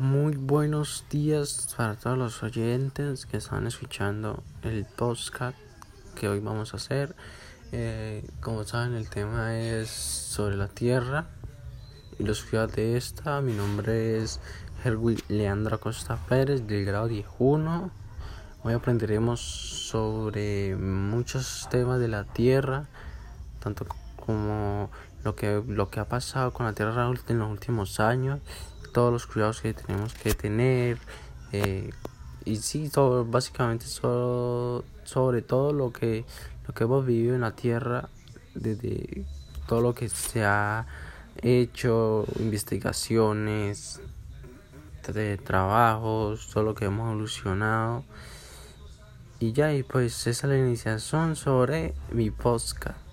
Muy buenos días para todos los oyentes que están escuchando el podcast que hoy vamos a hacer. Eh, como saben, el tema es sobre la Tierra y los cuidados de esta. Mi nombre es Herwin Leandro Acosta Pérez del grado 10.1. Hoy aprenderemos sobre muchos temas de la Tierra, tanto como lo que, lo que ha pasado con la Tierra en los últimos años todos los cuidados que tenemos que tener eh, y sí todo, básicamente sobre todo lo que lo que hemos vivido en la tierra desde todo lo que se ha hecho investigaciones de trabajos todo lo que hemos evolucionado. Y ya y pues esa es la iniciación sobre mi podcast